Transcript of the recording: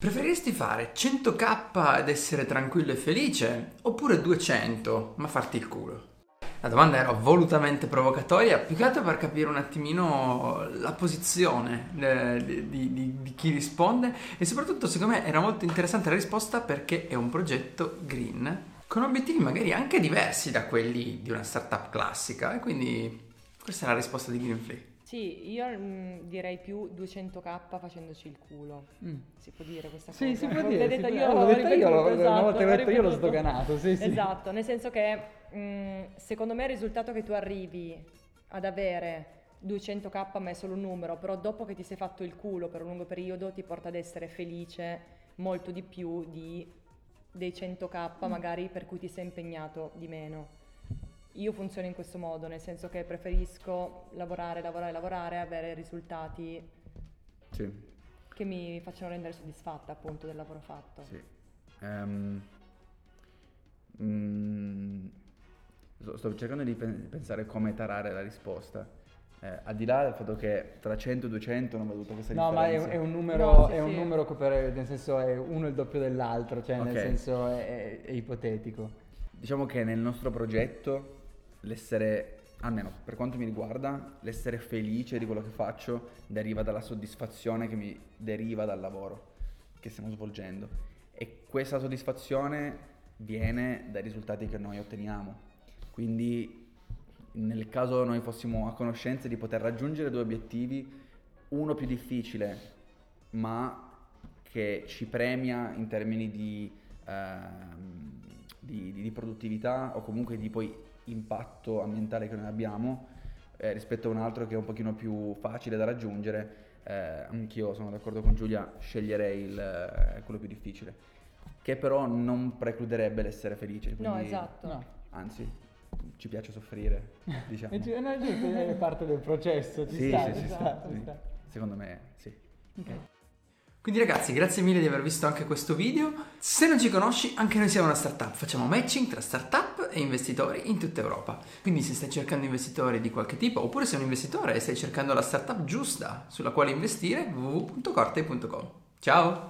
Preferiresti fare 100k ed essere tranquillo e felice oppure 200 ma farti il culo? La domanda era volutamente provocatoria, più che altro per capire un attimino la posizione eh, di, di, di, chi risponde e soprattutto secondo me era molto interessante la risposta perché è un progetto green con obiettivi magari anche diversi da quelli di una startup classica e quindi questa è la risposta di Greenflake. Sì, io mh, mm, direi più 200k facendoci il culo. Mm. Si può dire questa cosa? Sì, si può dire. Detto, io, l'ho detto io, l'ho, esatto, una volta l'ho detto io l'ho sdoganato. Sì, sì. Esatto, nel senso che mh, mm, secondo me il risultato che tu arrivi ad avere 200k ma è solo un numero, però dopo che ti sei fatto il culo per un lungo periodo ti porta ad essere felice molto di più di dei 100k mm. magari per cui ti sei impegnato di meno. Io funziono in questo modo, nel senso che preferisco lavorare, lavorare, lavorare, avere risultati sì. che mi facciano rendere soddisfatta appunto del lavoro fatto. Sì. Um, mm, sto cercando di pensare come tarare la risposta. Eh, al di là del fatto che tra 100 e 200 non ho avuto questa no, differenza. No, ma è, è un numero, no, sì, è un numero per, nel senso è uno il doppio dell'altro, cioè okay. nel senso è, è, è ipotetico. Diciamo che nel nostro progetto l'essere, almeno per quanto mi riguarda, l'essere felice di quello che faccio deriva dalla soddisfazione che mi deriva dal lavoro che stiamo svolgendo. E questa soddisfazione viene dai risultati che noi otteniamo. Quindi nel caso noi fossimo a conoscenza di poter raggiungere due obiettivi, uno più difficile, ma che ci premia in termini di, eh, di, di, di produttività o comunque di poi impatto ambientale che noi abbiamo eh, rispetto a un altro che è un pochino più facile da raggiungere, eh, anch'io sono d'accordo con Giulia, sceglierei il, eh, quello più difficile, che però non precluderebbe l'essere felice. Quindi, no, esatto. No. Anzi, ci piace soffrire, diciamo. è parte del processo, ci sì, sta, sì, ci sì, sta, sì. sta. Secondo me sì. Okay. Quindi ragazzi, grazie mille di aver visto anche questo video. Se non ci conosci, anche noi siamo una startup, facciamo matching tra startup e investitori in tutta Europa. Quindi se stai cercando investitori di qualche tipo, oppure sei un investitore e stai cercando la startup giusta sulla quale investire, www.corte.com. Ciao!